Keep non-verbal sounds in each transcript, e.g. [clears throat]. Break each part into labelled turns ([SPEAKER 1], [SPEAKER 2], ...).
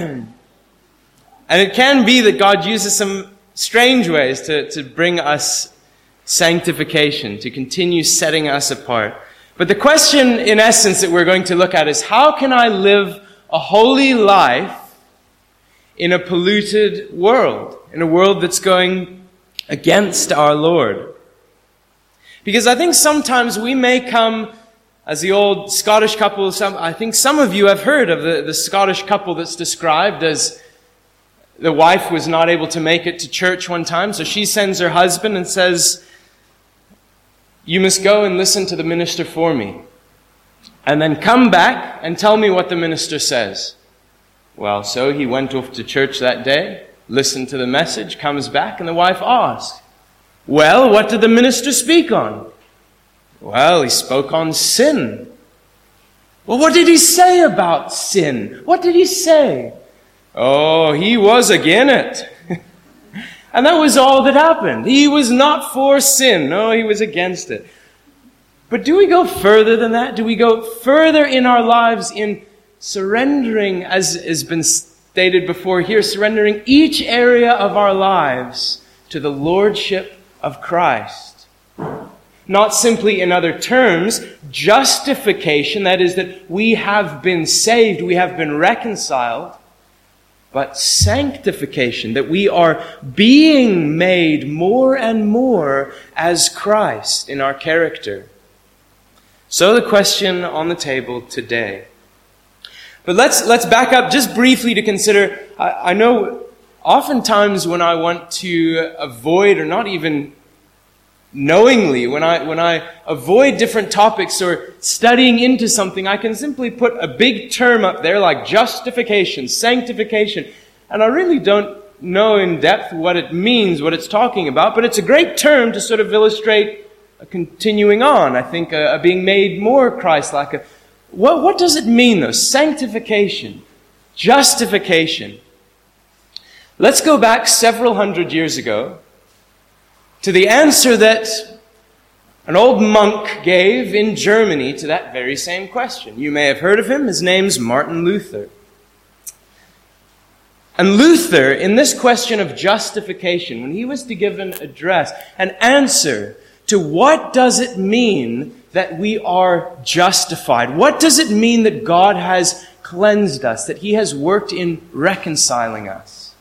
[SPEAKER 1] [clears throat] and it can be that God uses some strange ways to, to bring us sanctification, to continue setting us apart. But the question, in essence, that we're going to look at is how can I live a holy life in a polluted world, in a world that's going against our Lord? Because I think sometimes we may come as the old Scottish couple, some, I think some of you have heard of the, the Scottish couple that's described as the wife was not able to make it to church one time, so she sends her husband and says, You must go and listen to the minister for me. And then come back and tell me what the minister says. Well, so he went off to church that day, listened to the message, comes back, and the wife asks, Well, what did the minister speak on? Well, he spoke on sin. Well, what did he say about sin? What did he say? Oh, he was again it. [laughs] and that was all that happened. He was not for sin. No, he was against it. But do we go further than that? Do we go further in our lives in surrendering, as has been stated before here, surrendering each area of our lives to the Lordship of Christ? Not simply in other terms, justification, that is, that we have been saved, we have been reconciled, but sanctification, that we are being made more and more as Christ in our character. So the question on the table today. But let's, let's back up just briefly to consider. I, I know oftentimes when I want to avoid or not even knowingly, when I, when I avoid different topics or studying into something, I can simply put a big term up there like justification, sanctification, and I really don't know in depth what it means, what it's talking about, but it's a great term to sort of illustrate a continuing on. I think a, a being made more Christ-like. What, what does it mean though? Sanctification, justification. Let's go back several hundred years ago to the answer that an old monk gave in Germany to that very same question. You may have heard of him. His name's Martin Luther. And Luther, in this question of justification, when he was to give an address, an answer to what does it mean that we are justified? What does it mean that God has cleansed us, that he has worked in reconciling us?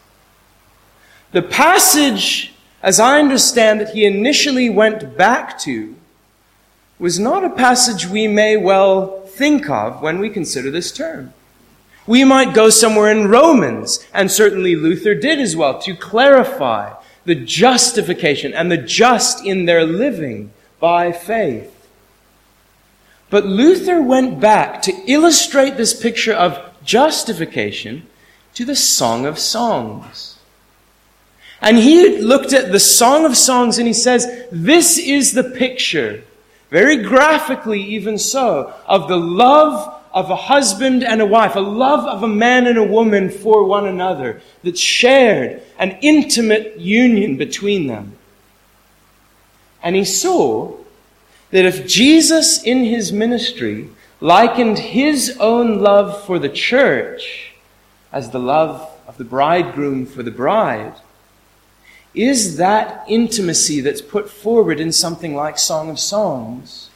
[SPEAKER 1] The passage as I understand that he initially went back to, was not a passage we may well think of when we consider this term. We might go somewhere in Romans, and certainly Luther did as well, to clarify the justification and the just in their living by faith. But Luther went back to illustrate this picture of justification to the Song of Songs. And he looked at the Song of Songs and he says, this is the picture, very graphically even so, of the love of a husband and a wife, a love of a man and a woman for one another that shared an intimate union between them. And he saw that if Jesus in his ministry likened his own love for the church as the love of the bridegroom for the bride, is that intimacy that's put forward in something like Song of Songs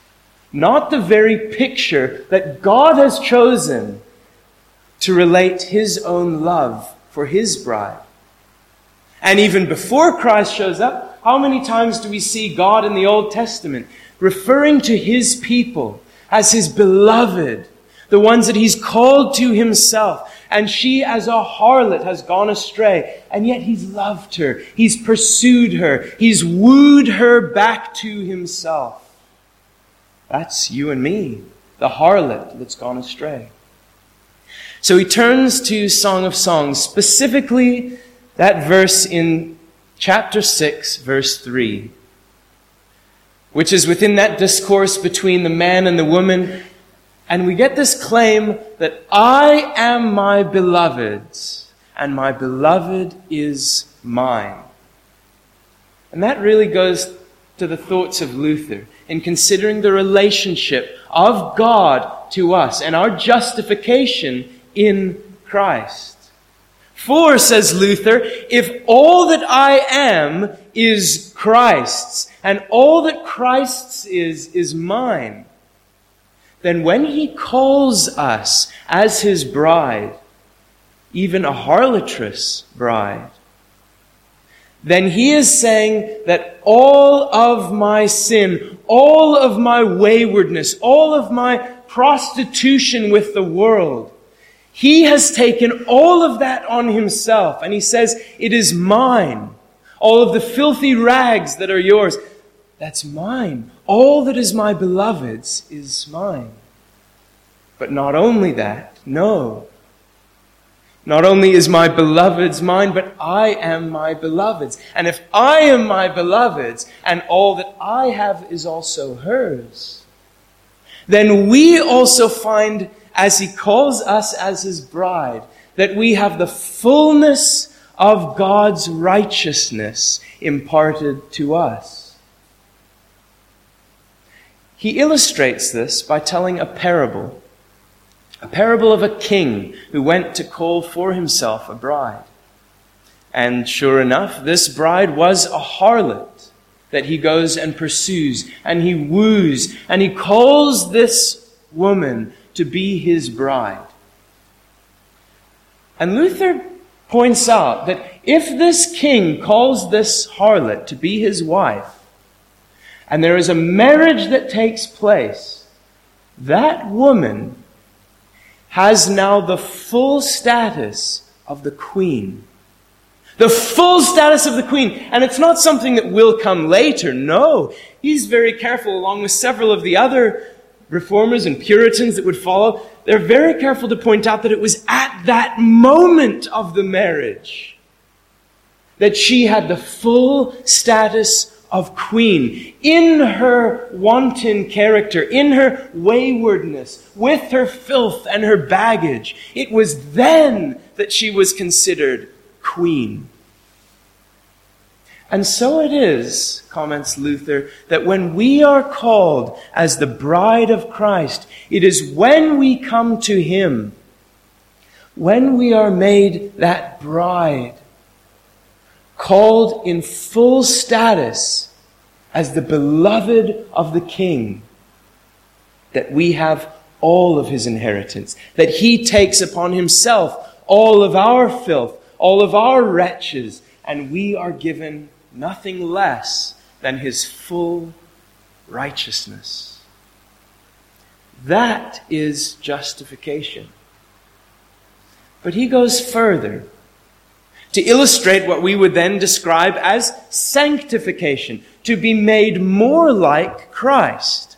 [SPEAKER 1] not the very picture that God has chosen to relate his own love for his bride? And even before Christ shows up, how many times do we see God in the Old Testament referring to his people as his beloved, the ones that he's called to himself? And she as a harlot has gone astray. And yet he's loved her. He's pursued her. He's wooed her back to himself. That's you and me, the harlot that's gone astray. So he turns to Song of Songs, specifically that verse in chapter 6, verse 3, which is within that discourse between the man and the woman and we get this claim that I am my beloved's, and my beloved is mine. And that really goes to the thoughts of Luther in considering the relationship of God to us and our justification in Christ. For, says Luther, if all that I am is Christ's, and all that Christ's is, is mine, then when he calls us as his bride, even a harlotress bride, then he is saying that all of my sin, all of my waywardness, all of my prostitution with the world, he has taken all of that on himself. And he says, It is mine. All of the filthy rags that are yours, that's mine. All that is my beloved's is mine. But not only that, no. Not only is my beloved's mine, but I am my beloved's. And if I am my beloved's, and all that I have is also hers, then we also find, as he calls us as his bride, that we have the fullness of God's righteousness imparted to us. He illustrates this by telling a parable a parable of a king who went to call for himself a bride. And sure enough, this bride was a harlot that he goes and pursues and he woos and he calls this woman to be his bride. And Luther points out that if this king calls this harlot to be his wife, and there is a marriage that takes place, that woman has now the full status of the queen. The full status of the queen. And it's not something that will come later. No. He's very careful, along with several of the other reformers and Puritans that would follow. They're very careful to point out that it was at that moment of the marriage that she had the full status of queen, in her wanton character, in her waywardness, with her filth and her baggage, it was then that she was considered queen. And so it is, comments Luther, that when we are called as the bride of Christ, it is when we come to Him, when we are made that bride, called in full status as the beloved of the King, that we have all of his inheritance, that he takes upon himself all of our filth, all of our wretches, and we are given nothing less than his full righteousness. That is justification. But he goes further to illustrate what we would then describe as sanctification, to be made more like Christ.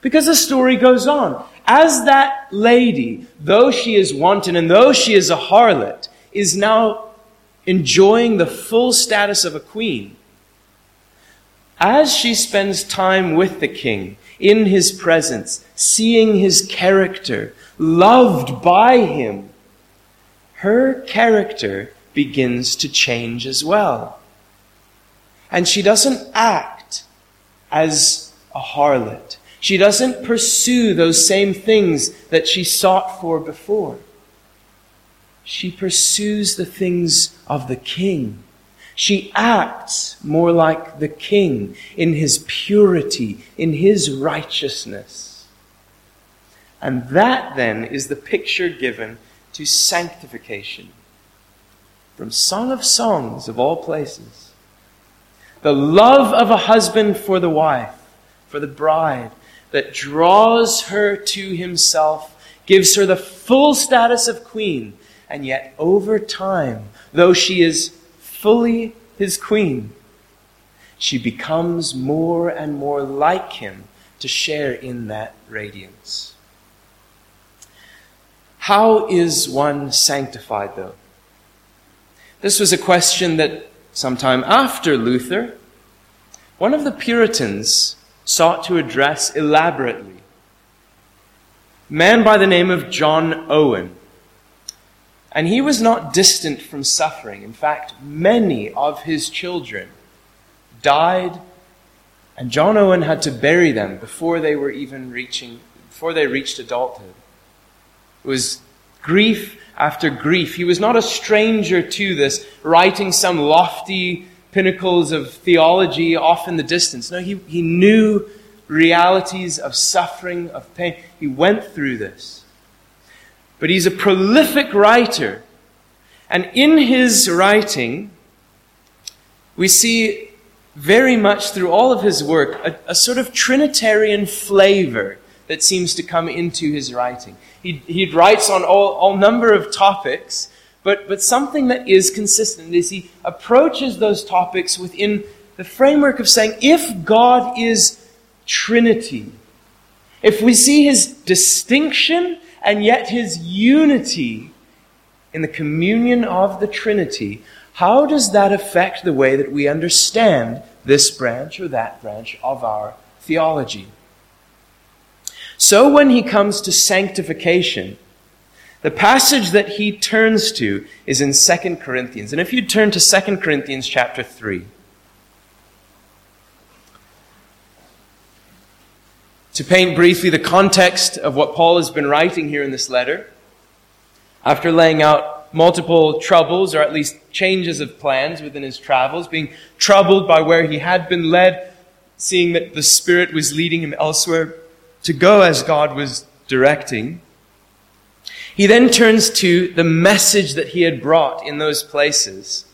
[SPEAKER 1] Because the story goes on. As that lady, though she is wanton and though she is a harlot, is now enjoying the full status of a queen, as she spends time with the king, in his presence, seeing his character, loved by him, her character begins to change as well. And she doesn't act as a harlot. She doesn't pursue those same things that she sought for before. She pursues the things of the king. She acts more like the king in his purity, in his righteousness. And that then is the picture given to sanctification from Song of Songs of all places. The love of a husband for the wife, for the bride, that draws her to himself, gives her the full status of queen, and yet over time, though she is fully his queen, she becomes more and more like him to share in that radiance. How is one sanctified, though? This was a question that sometime after Luther, one of the Puritans sought to address elaborately. A man by the name of John Owen. And he was not distant from suffering. In fact, many of his children died, and John Owen had to bury them before they were even reaching, before they reached adulthood. It was grief after grief. He was not a stranger to this, writing some lofty pinnacles of theology off in the distance. No, he, he knew realities of suffering, of pain. He went through this. But he's a prolific writer. And in his writing, we see very much through all of his work a, a sort of Trinitarian flavor that seems to come into his writing. He, he writes on all, all number of topics, but, but something that is consistent is he approaches those topics within the framework of saying, if God is Trinity, if we see his distinction and yet his unity in the communion of the Trinity, how does that affect the way that we understand this branch or that branch of our theology? So when he comes to sanctification, the passage that he turns to is in 2 Corinthians. And if you turn to 2 Corinthians chapter 3, to paint briefly the context of what Paul has been writing here in this letter, after laying out multiple troubles, or at least changes of plans within his travels, being troubled by where he had been led, seeing that the Spirit was leading him elsewhere to go as God was directing. He then turns to the message that he had brought in those places.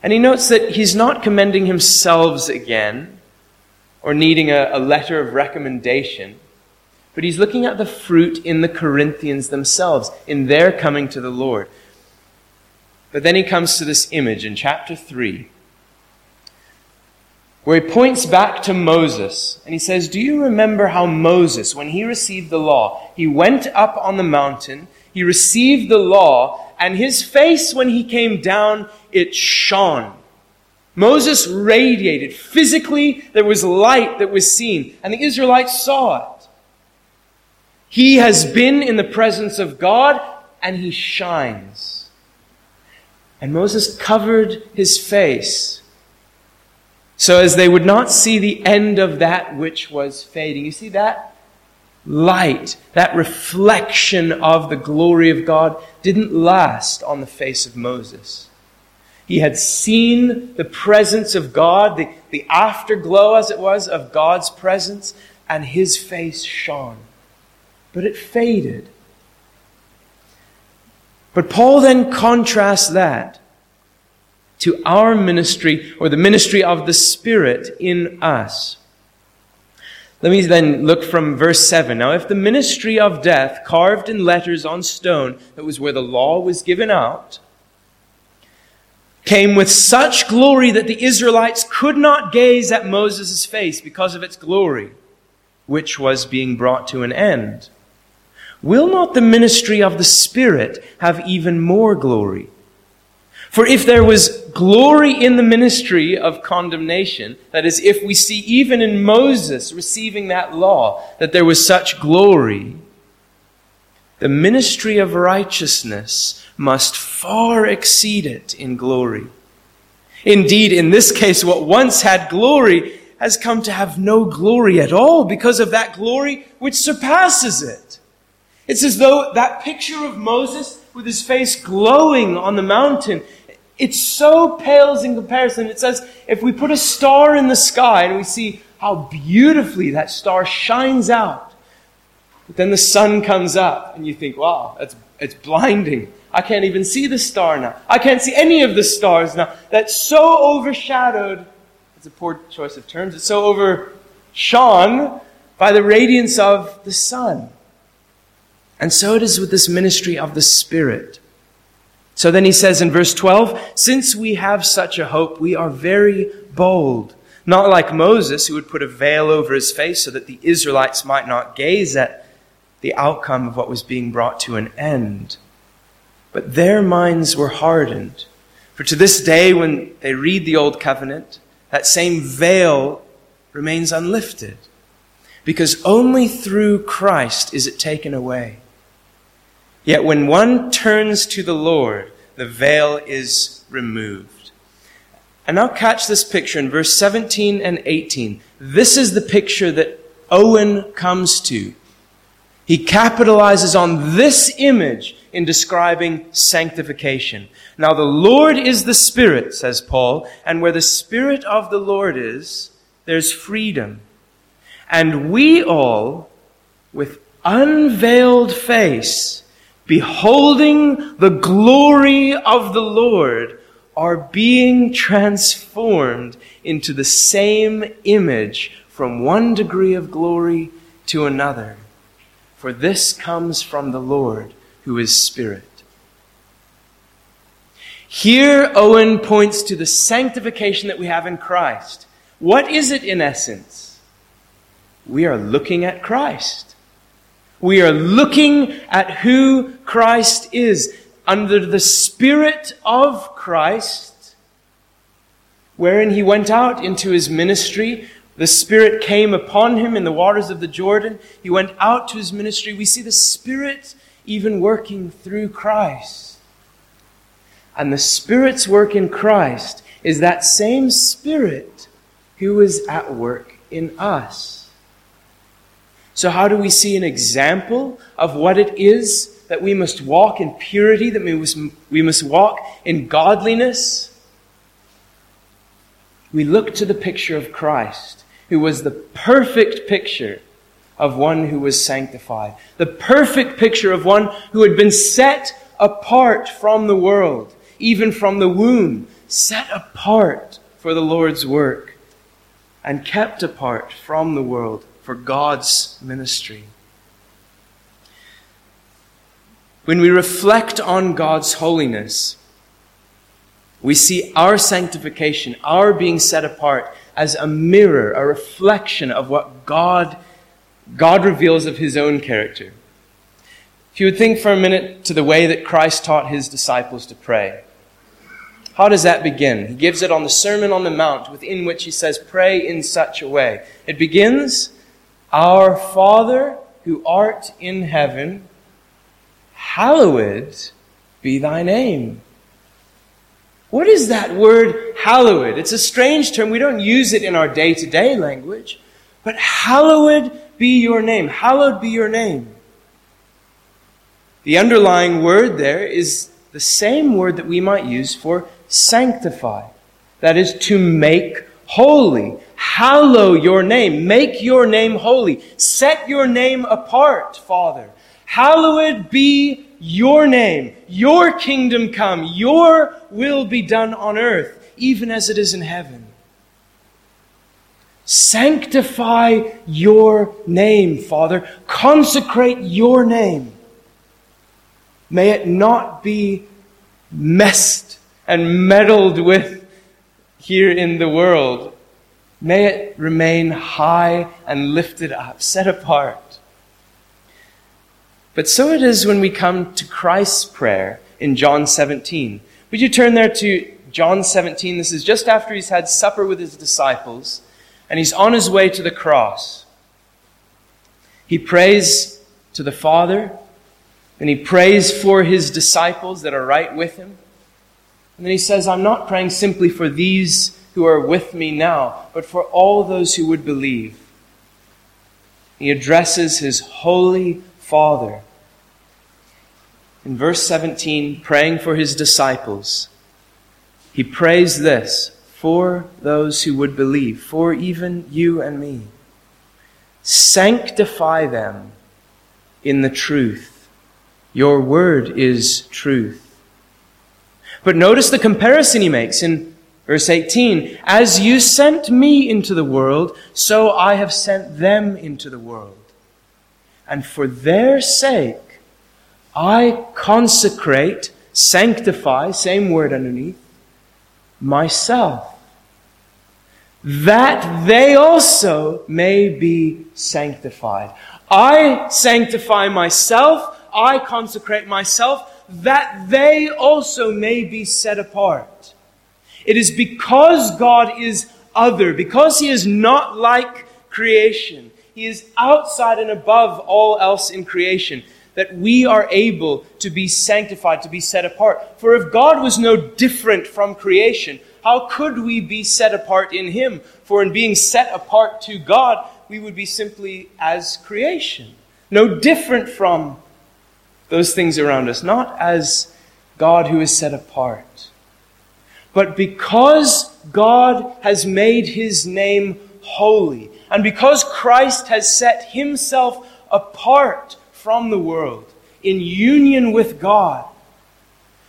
[SPEAKER 1] And he notes that he's not commending himself again or needing a, a, letter of recommendation, but he's looking at the fruit in the Corinthians themselves, in their coming to the Lord. But then he comes to this image in chapter 3 where he points back to Moses and he says, Do you remember how Moses, when he received the law, he went up on the mountain, he received the law, and his face, when he came down, it shone. Moses radiated. Physically, there was light that was seen, and the Israelites saw it. He has been in the presence of God, and he shines. And Moses covered his face so as they would not see the end of that which was fading. You see that? Light, that reflection of the glory of God didn't last on the face of Moses. He had seen the presence of God, the, the afterglow, as it was, of God's presence, and his face shone. But it faded. But Paul then contrasts that to our ministry or the ministry of the Spirit in us. Let me then look from verse 7. Now, if the ministry of death, carved in letters on stone, that was where the law was given out, came with such glory that the Israelites could not gaze at Moses' face because of its glory, which was being brought to an end, will not the ministry of the Spirit have even more glory? For if there was glory in the ministry of condemnation, that is, if we see even in Moses receiving that law that there was such glory, the ministry of righteousness must far exceed it in glory. Indeed, in this case, what once had glory has come to have no glory at all because of that glory which surpasses it. It's as though that picture of Moses with his face glowing on the mountain it so pales in comparison. It says, if we put a star in the sky and we see how beautifully that star shines out, but then the sun comes up and you think, wow, that's, it's blinding. I can't even see the star now. I can't see any of the stars now. That's so overshadowed. It's a poor choice of terms. It's so overshone by the radiance of the sun. And so it is with this ministry of the Spirit. So then he says in verse 12, Since we have such a hope, we are very bold. Not like Moses, who would put a veil over his face so that the Israelites might not gaze at the outcome of what was being brought to an end. But their minds were hardened. For to this day, when they read the Old Covenant, that same veil remains unlifted. Because only through Christ is it taken away. Yet when one turns to the Lord, the veil is removed. And now catch this picture in verse 17 and 18. This is the picture that Owen comes to He capitalizes on this image in describing sanctification. Now, the Lord is the Spirit, says Paul, and where the Spirit of the Lord is, there's freedom. And we all, with unveiled face, beholding the glory of the Lord, are being transformed into the same image from one degree of glory to another. For this comes from the Lord, who is Spirit. Here, Owen points to the sanctification that we have in Christ. What is it in essence? We are looking at Christ. We are looking at who Christ is under the Spirit of Christ, wherein he went out into his ministry. The Spirit came upon him in the waters of the Jordan. He went out to his ministry. We see the Spirit even working through Christ. And the Spirit's work in Christ is that same Spirit who is at work in us. So, how do we see an example of what it is that we must walk in purity, that we must, we must walk in godliness? We look to the picture of Christ, who was the perfect picture of one who was sanctified, the perfect picture of one who had been set apart from the world, even from the womb, set apart for the Lord's work, and kept apart from the world for God's ministry. When we reflect on God's holiness, we see our sanctification, our being set apart, as a mirror, a reflection of what God, God reveals of his own character. If you would think for a minute to the way that Christ taught his disciples to pray, how does that begin? He gives it on the Sermon on the Mount, within which he says, Pray in such a way. It begins, Our Father who art in heaven, hallowed be thy name. What is that word hallowed? It's a strange term. We don't use it in our day to day language. But hallowed be your name. Hallowed be your name. The underlying word there is the same word that we might use for sanctify. That is to make holy. Hallow your name. Make your name holy. Set your name apart, Father. Hallowed be your name. Your kingdom come. Your will be done on earth, even as it is in heaven. Sanctify your name, Father. Consecrate your name. May it not be messed and meddled with here in the world. May it remain high and lifted up, set apart. But so it is when we come to Christ's prayer in John 17. Would you turn there to John 17? This is just after he's had supper with his disciples and he's on his way to the cross. He prays to the Father and he prays for his disciples that are right with him. And then he says, I'm not praying simply for these who are with me now, but for all those who would believe. He addresses his holy Father in verse 17, praying for his disciples, he prays this for those who would believe, for even you and me. Sanctify them in the truth. Your word is truth. But notice the comparison he makes in verse 18. As you sent me into the world, so I have sent them into the world. And for their sake, I consecrate, sanctify, same word underneath, myself, that they also may be sanctified. I sanctify myself, I consecrate myself, that they also may be set apart. It is because God is other, because He is not like creation, He is outside and above all else in creation that we are able to be sanctified, to be set apart. For if God was no different from creation, how could we be set apart in Him? For in being set apart to God, we would be simply as creation. no different from those things around us, not as God who is set apart, but because God has made his name holy, and because Christ has set himself apart from the world in union with God,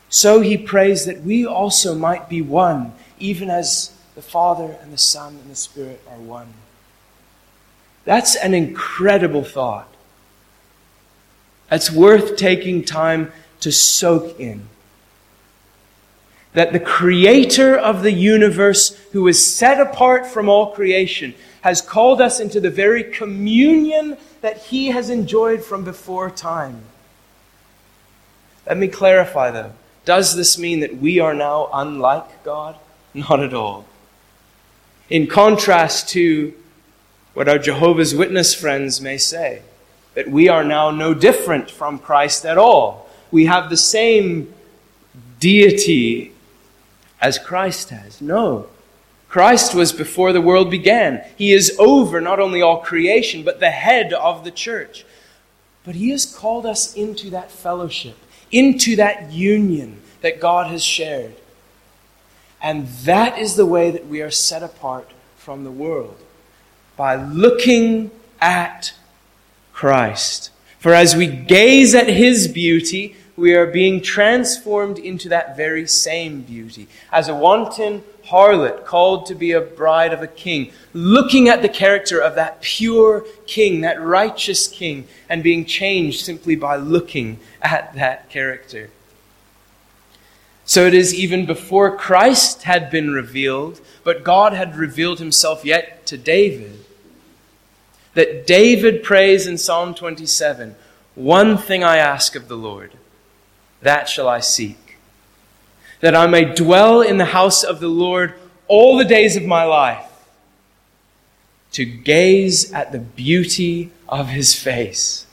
[SPEAKER 1] so he prays that we also might be one, even as the Father and the Son and the Spirit are one. That's an incredible thought. That's worth taking time to soak in. That the creator of the universe, who is set apart from all creation, has called us into the very communion that he has enjoyed from before time. Let me clarify though. Does this mean that we are now unlike God? Not at all. In contrast to what our Jehovah's Witness friends may say that we are now no different from Christ at all. We have the same deity as Christ has. No. Christ was before the world began. He is over not only all creation, but the head of the church. But He has called us into that fellowship, into that union that God has shared. And that is the way that we are set apart from the world by looking at Christ. For as we gaze at his beauty, we are being transformed into that very same beauty. As a wanton harlot called to be a bride of a king, looking at the character of that pure king, that righteous king, and being changed simply by looking at that character. So it is even before Christ had been revealed, but God had revealed himself yet to David that David prays in Psalm 27 One thing I ask of the Lord, that shall I seek, that I may dwell in the house of the Lord all the days of my life, to gaze at the beauty of his face.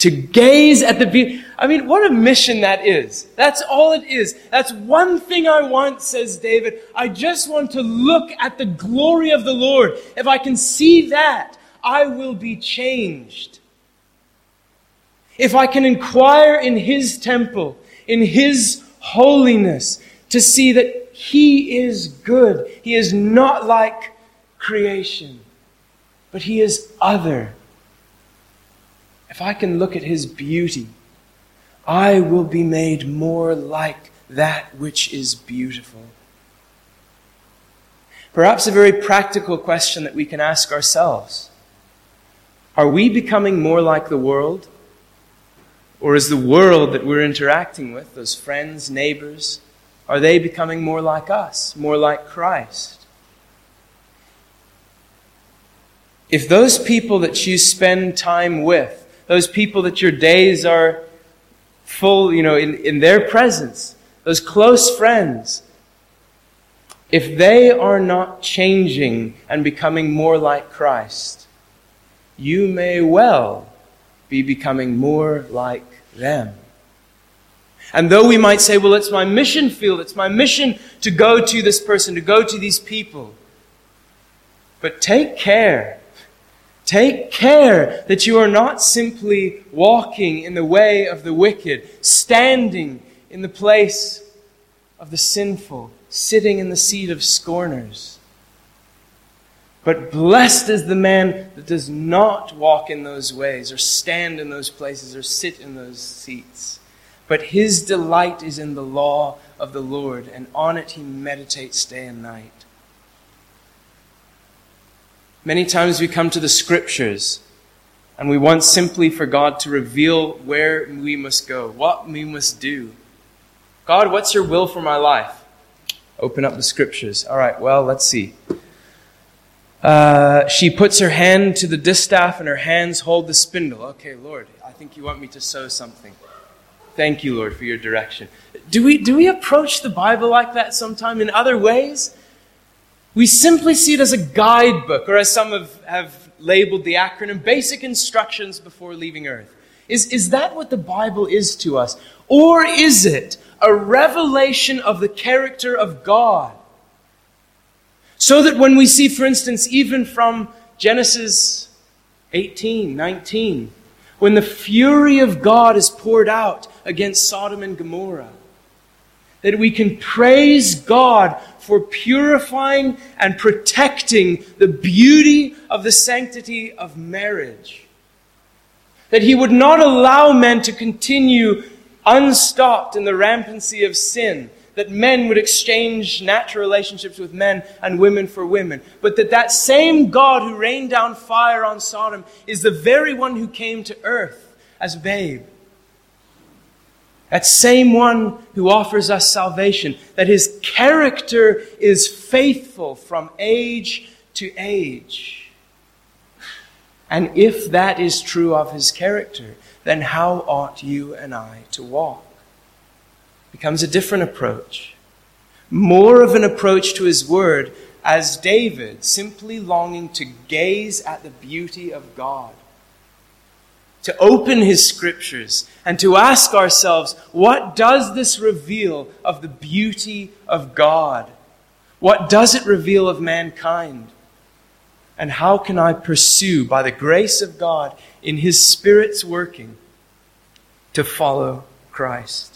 [SPEAKER 1] To gaze at the beauty. I mean, what a mission that is. That's all it is. That's one thing I want, says David. I just want to look at the glory of the Lord. If I can see that, I will be changed. If I can inquire in His temple, in His holiness, to see that He is good, He is not like creation, but He is other. If I can look at His beauty, I will be made more like that which is beautiful. Perhaps a very practical question that we can ask ourselves are we becoming more like the world? Or is the world that we're interacting with, those friends, neighbors, are they becoming more like us, more like Christ? If those people that you spend time with, those people that your days are full, you know, in, in their presence, those close friends, if they are not changing and becoming more like Christ, you may well be becoming more like them. And though we might say, well, it's my mission field, it's my mission to go to this person, to go to these people. But take care. Take care that you are not simply walking in the way of the wicked, standing in the place of the sinful, sitting in the seat of scorners. But blessed is the man that does not walk in those ways, or stand in those places, or sit in those seats. But his delight is in the law of the Lord, and on it he meditates day and night. Many times we come to the scriptures and we want simply for God to reveal where we must go, what we must do. God, what's your will for my life? Open up the scriptures. All right, well, let's see. Uh, she puts her hand to the distaff and her hands hold the spindle. Okay, Lord, I think you want me to sew something. Thank you, Lord, for your direction. Do we, do we approach the Bible like that sometime in other ways? We simply see it as a guidebook, or as some have, have labeled the acronym, basic instructions before leaving earth. Is, is that what the Bible is to us? Or is it a revelation of the character of God? So that when we see, for instance, even from Genesis 18, 19, when the fury of God is poured out against Sodom and Gomorrah. That we can praise God for purifying and protecting the beauty of the sanctity of marriage. That He would not allow men to continue unstopped in the rampancy of sin, that men would exchange natural relationships with men and women for women, but that that same God who rained down fire on Sodom is the very one who came to earth as a babe. That same one who offers us salvation, that his character is faithful from age to age. And if that is true of his character, then how ought you and I to walk? Becomes a different approach. More of an approach to his word as David, simply longing to gaze at the beauty of God. To open his scriptures and to ask ourselves, what does this reveal of the beauty of God? What does it reveal of mankind? And how can I pursue, by the grace of God, in his Spirit's working, to follow Christ?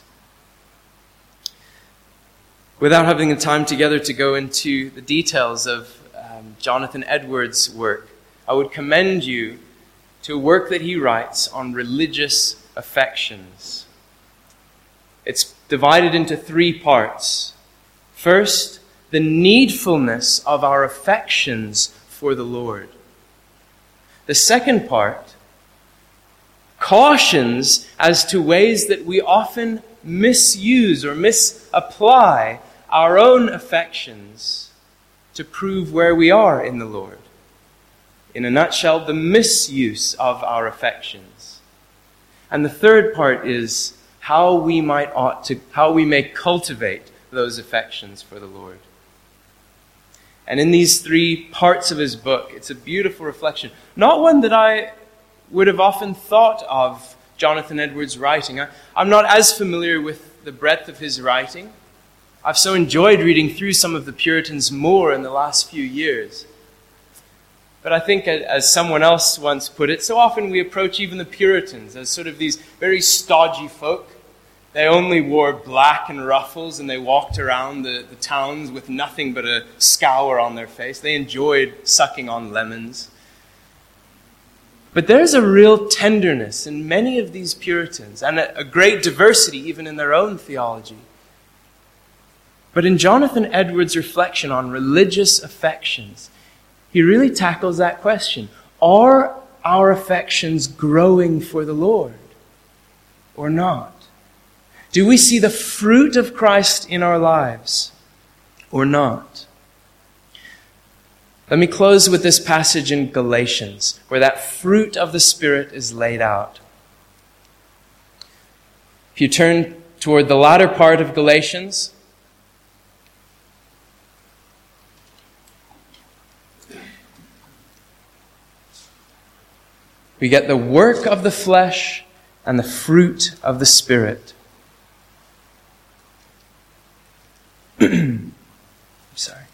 [SPEAKER 1] Without having the time together to go into the details of um, Jonathan Edwards' work, I would commend you to a work that he writes on religious affections. It's divided into three parts. First, the needfulness of our affections for the Lord. The second part cautions as to ways that we often misuse or misapply our own affections to prove where we are in the Lord. In a nutshell, the misuse of our affections. And the third part is how we might ought to, how we may cultivate those affections for the Lord. And in these three parts of his book, it's a beautiful reflection. Not one that I would have often thought of Jonathan Edwards' writing. I, am not as familiar with the breadth of his writing. I've so enjoyed reading through some of the Puritans more in the last few years. But I think, as someone else once put it, so often we approach even the Puritans as sort of these very stodgy folk. They only wore black and ruffles and they walked around the, the towns with nothing but a scour on their face. They enjoyed sucking on lemons. But there's a real tenderness in many of these Puritans and a, a great diversity even in their own theology but in Jonathan Edwards' reflection on religious affections, he really tackles that question Are our affections growing for the Lord or not? Do we see the fruit of Christ in our lives or not? Let me close with this passage in Galatians, where that fruit of the Spirit is laid out. If you turn toward the latter part of Galatians, We get the work of the flesh and the fruit of the Spirit. I'm [clears throat] Sorry.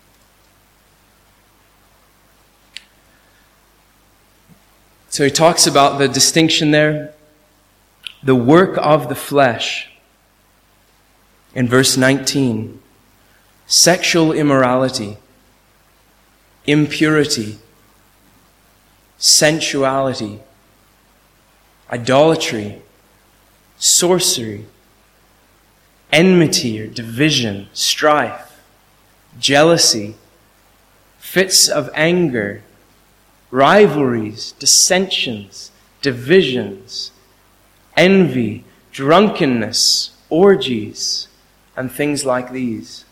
[SPEAKER 1] So he talks about the distinction there the work of the flesh. In verse 19, sexual immorality, impurity, sensuality idolatry, sorcery, enmity or division, strife, jealousy, fits of anger, rivalries, dissensions, divisions, envy, drunkenness, orgies, and things like these.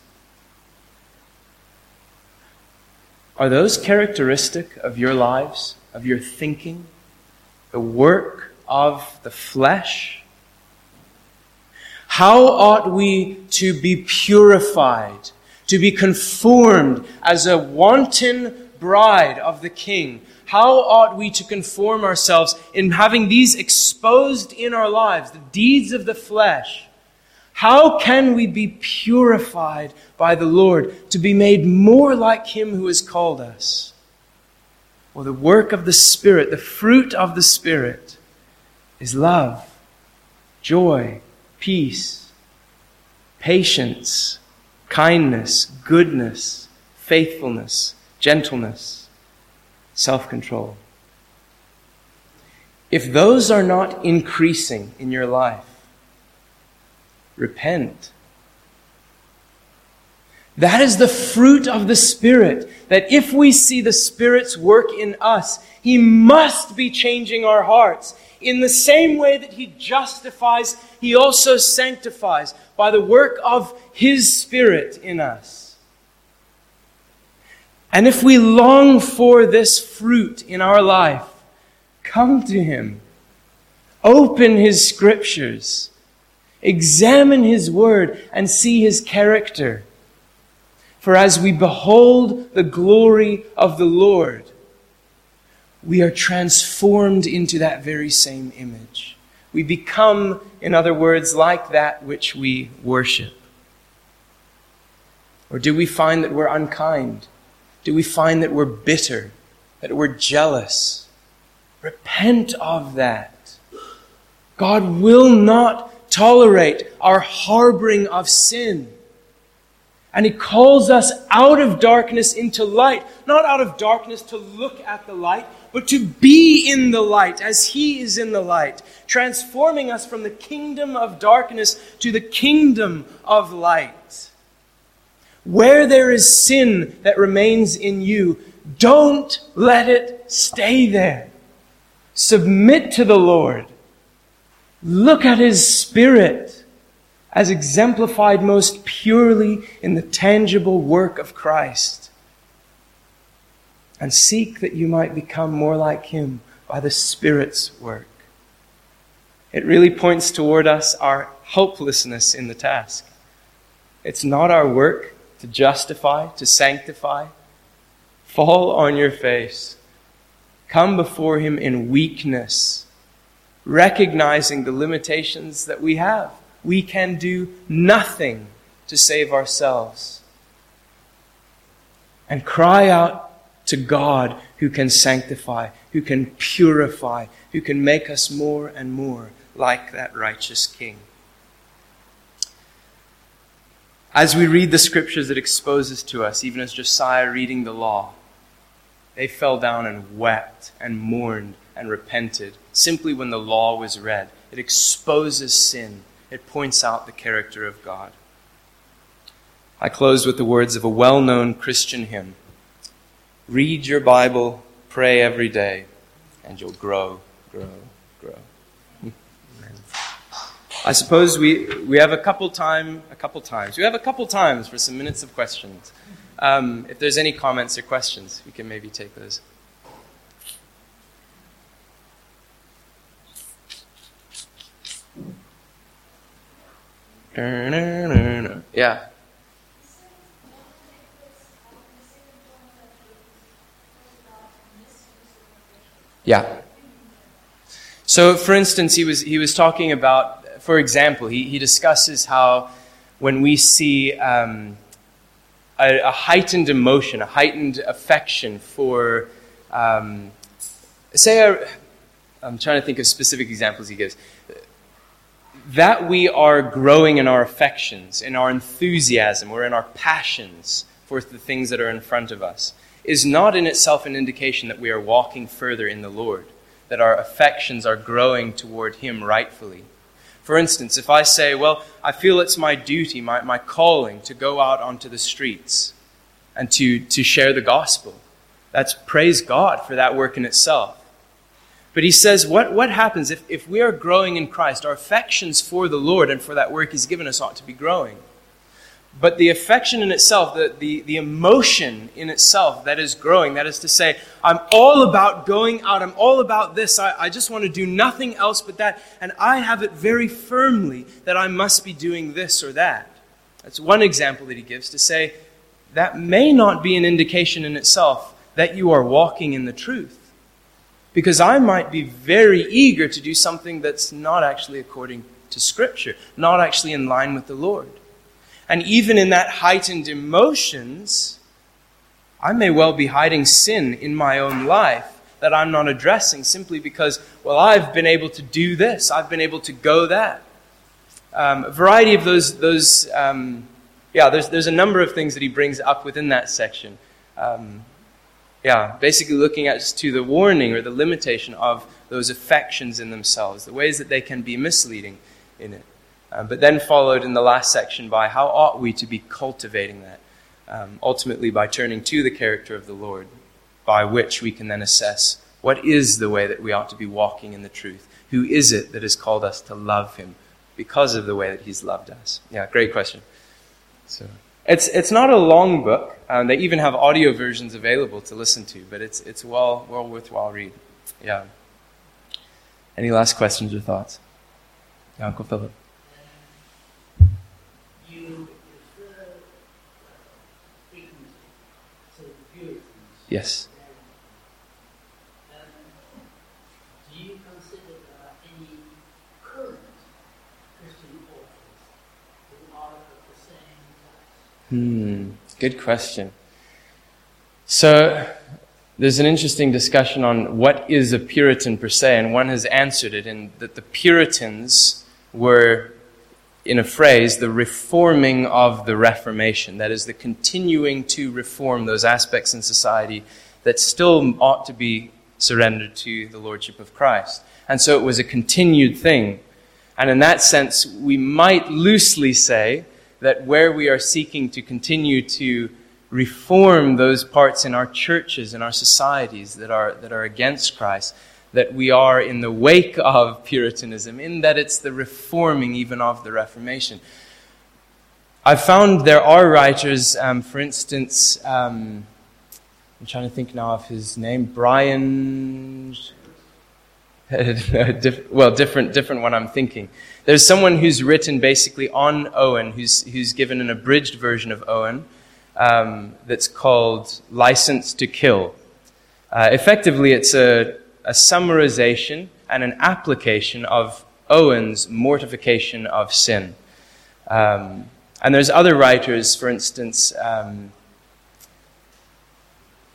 [SPEAKER 1] Are those characteristic of your lives, of your thinking, the work of the flesh? How ought we to be purified, to be conformed as a wanton bride of the King? How ought we to conform ourselves in having these exposed in our lives, the deeds of the flesh? How can we be purified by the Lord to be made more like Him who has called us? Well, the work of the Spirit, the fruit of the Spirit, is love, joy, peace, patience, kindness, goodness, faithfulness, gentleness, self control. If those are not increasing in your life, repent. That is the fruit of the Spirit. That if we see the Spirit's work in us, He must be changing our hearts. In the same way that He justifies, He also sanctifies by the work of His Spirit in us. And if we long for this fruit in our life, come to Him. Open His Scriptures. Examine His Word and see His character. For as we behold the glory of the Lord, we are transformed into that very same image. We become, in other words, like that which we worship. Or do we find that we're unkind? Do we find that we're bitter? That we're jealous? Repent of that. God will not tolerate our harboring of sin. And he calls us out of darkness into light. Not out of darkness to look at the light, but to be in the light as he is in the light, transforming us from the kingdom of darkness to the kingdom of light. Where there is sin that remains in you, don't let it stay there. Submit to the Lord. Look at his spirit as exemplified most purely in the tangible work of Christ. And seek that you might become more like Him by the Spirit's work. It really points toward us our hopelessness in the task. It's not our work to justify, to sanctify. Fall on your face. Come before Him in weakness, recognizing the limitations that we have we can do nothing to save ourselves. And cry out to God who can sanctify, who can purify, who can make us more and more like that righteous King. As we read the scriptures, it exposes to us, even as Josiah reading the law, they fell down and wept and mourned and repented simply when the law was read. It exposes sin it points out the character of God. I close with the words of a well known Christian hymn Read your Bible, pray every day, and you'll grow, grow, grow. Amen. I suppose we, we have a couple time a couple times. We have a couple times for some minutes of questions. Um, if there's any comments or questions, we can maybe take those. Yeah. Yeah. So, for instance, he was, he was talking about, for example, he, he discusses how when we see um, a, a, heightened emotion, a heightened affection for, um, say, I'm trying to think of specific examples he gives that we are growing in our affections, in our enthusiasm, or in our passions for the things that are in front of us is not in itself an indication that we are walking further in the Lord, that our affections are growing toward Him rightfully. For instance, if I say, Well, I feel it's my duty, my, my calling to go out onto the streets and to, to share the gospel, that's praise God for that work in itself. But he says, what, what happens if, if we are growing in Christ? Our affections for the Lord and for that work he's given us ought to be growing. But the affection in itself, the, the, the emotion in itself that is growing, that is to say, I'm all about going out, I'm all about this, I, I just want to do nothing else but that, and I have it very firmly that I must be doing this or that. That's one example that he gives to say that may not be an indication in itself that you are walking in the truth. Because I might be very eager to do something that's not actually according to Scripture, not actually in line with the Lord. And even in that heightened emotions, I may well be hiding sin in my own life that I'm not addressing simply because, well, I've been able to do this, I've been able to go that. Um, a variety of those, those um, yeah, there's, there's a number of things that he brings up within that section. Um, yeah, basically looking at to the warning or the limitation of those affections in themselves, the ways that they can be misleading in it. Um, but then followed in the last section by how ought we to be cultivating that, um, ultimately by turning to the character of the Lord, by which we can then assess what is the way that we ought to be walking in the truth. Who is it that has called us to love him because of the way that he's loved us? Yeah, great question. So. It's, it's not a long book. Um, they even have audio versions available to listen to, but it's, it's well, well worthwhile read. Yeah. Any last questions or thoughts? Yeah, Uncle Philip. Yes. Hmm, good question. So, there's an interesting discussion on what is a Puritan per se, and one has answered it in that the Puritans were, in a phrase, the reforming of the Reformation. That is, the continuing to reform those aspects in society that still ought to be surrendered to the Lordship of Christ. And so it was a continued thing. And in that sense, we might loosely say that where we are seeking to continue to reform those parts in our churches and our societies that are, that are against Christ, that we are in the wake of Puritanism, in that it's the reforming even of the Reformation. I've found there are writers, um, for instance, um, I'm trying to think now of his name, Brian. [laughs] well, different, different one I'm thinking. There's someone who's written basically on Owen, who's, who's given an abridged version of Owen um, that's called License to Kill. Uh, effectively, it's a, a summarization and an application of Owen's mortification of sin. Um, and there's other writers, for instance, um,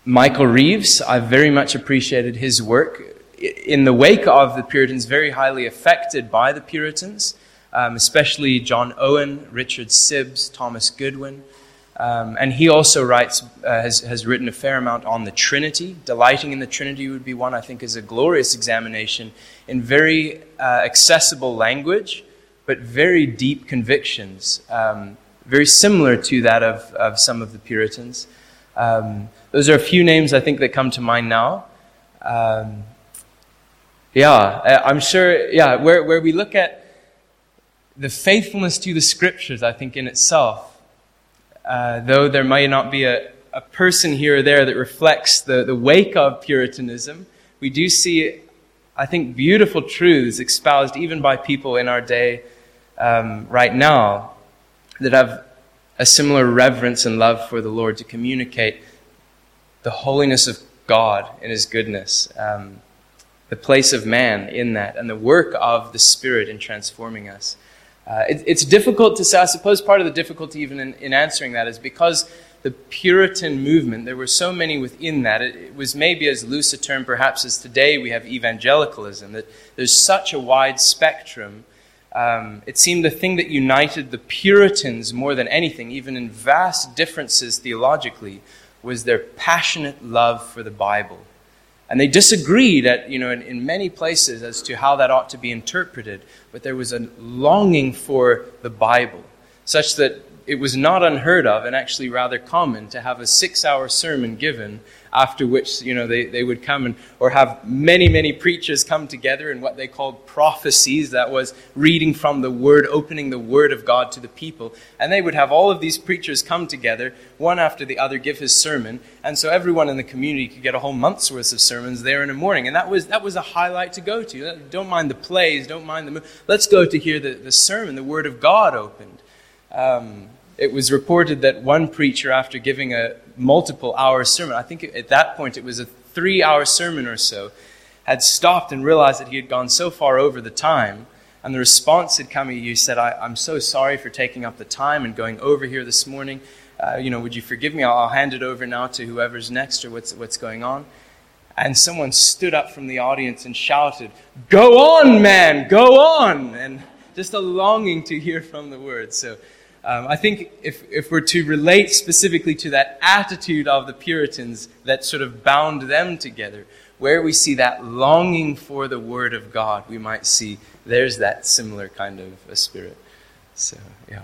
[SPEAKER 1] Michael Reeves. I've very much appreciated his work in the wake of the Puritans, very highly affected by the Puritans, um, especially John Owen, Richard Sibbes, Thomas Goodwin. Um, and he also writes, uh, has, has written a fair amount on the Trinity. Delighting in the Trinity would be one I think is a glorious examination in very uh, accessible language, but very deep convictions, um, very similar to that of, of some of the Puritans. Um, those are a few names I think that come to mind now. Yeah, uh, I'm sure, yeah, where, where we look at the faithfulness to the scriptures, I think, in itself, uh, though there may not be a, a person here or there that reflects the, the wake of Puritanism, we do see, I think, beautiful truths espoused even by people in our day um, right now that have a similar reverence and love for the Lord to communicate the holiness of God and His goodness. Um, the place of man in that and the work of the Spirit in transforming us. Uh, it, it's difficult to say, I suppose part of the difficulty even in, in, answering that is because the Puritan movement, there were so many within that, it, it, was maybe as loose a term perhaps as today we have evangelicalism, that there's such a wide spectrum. Um, it seemed the thing that united the Puritans more than anything, even in vast differences theologically, was their passionate love for the Bible and they disagreed at, you know, in, in, many places as to how that ought to be interpreted, but there was a longing for the Bible, such that it was not unheard of and actually rather common to have a six hour sermon given after which you know they, they would come and or have many many preachers come together in what they called prophecies that was reading from the word opening the word of god to the people. And they would have all of these preachers come together one after the other give his sermon. And so everyone in the community could get a whole month's worth of sermons there in the morning. And that was that was a highlight to go to. Don't mind the plays don't mind the let's go to hear the, the sermon the word of god opened. Um, it was reported that one preacher, after giving a multiple hour sermon, I think at that point it was a three hour sermon or so, had stopped and realized that he had gone so far over the time. And the response had come, he said, I, am so sorry for taking up the time and going over here this morning. Uh, you know, would you forgive me? I'll, I'll, hand it over now to whoever's next or what's, what's going on. and someone stood up from the audience and shouted, Go on, man, go on! And just a longing to hear from the word. So um, I think if, if we're to relate specifically to that attitude of the Puritans that sort of bound them together, where we see that longing for the word of God, we might see there's that similar kind of a spirit. So, yeah.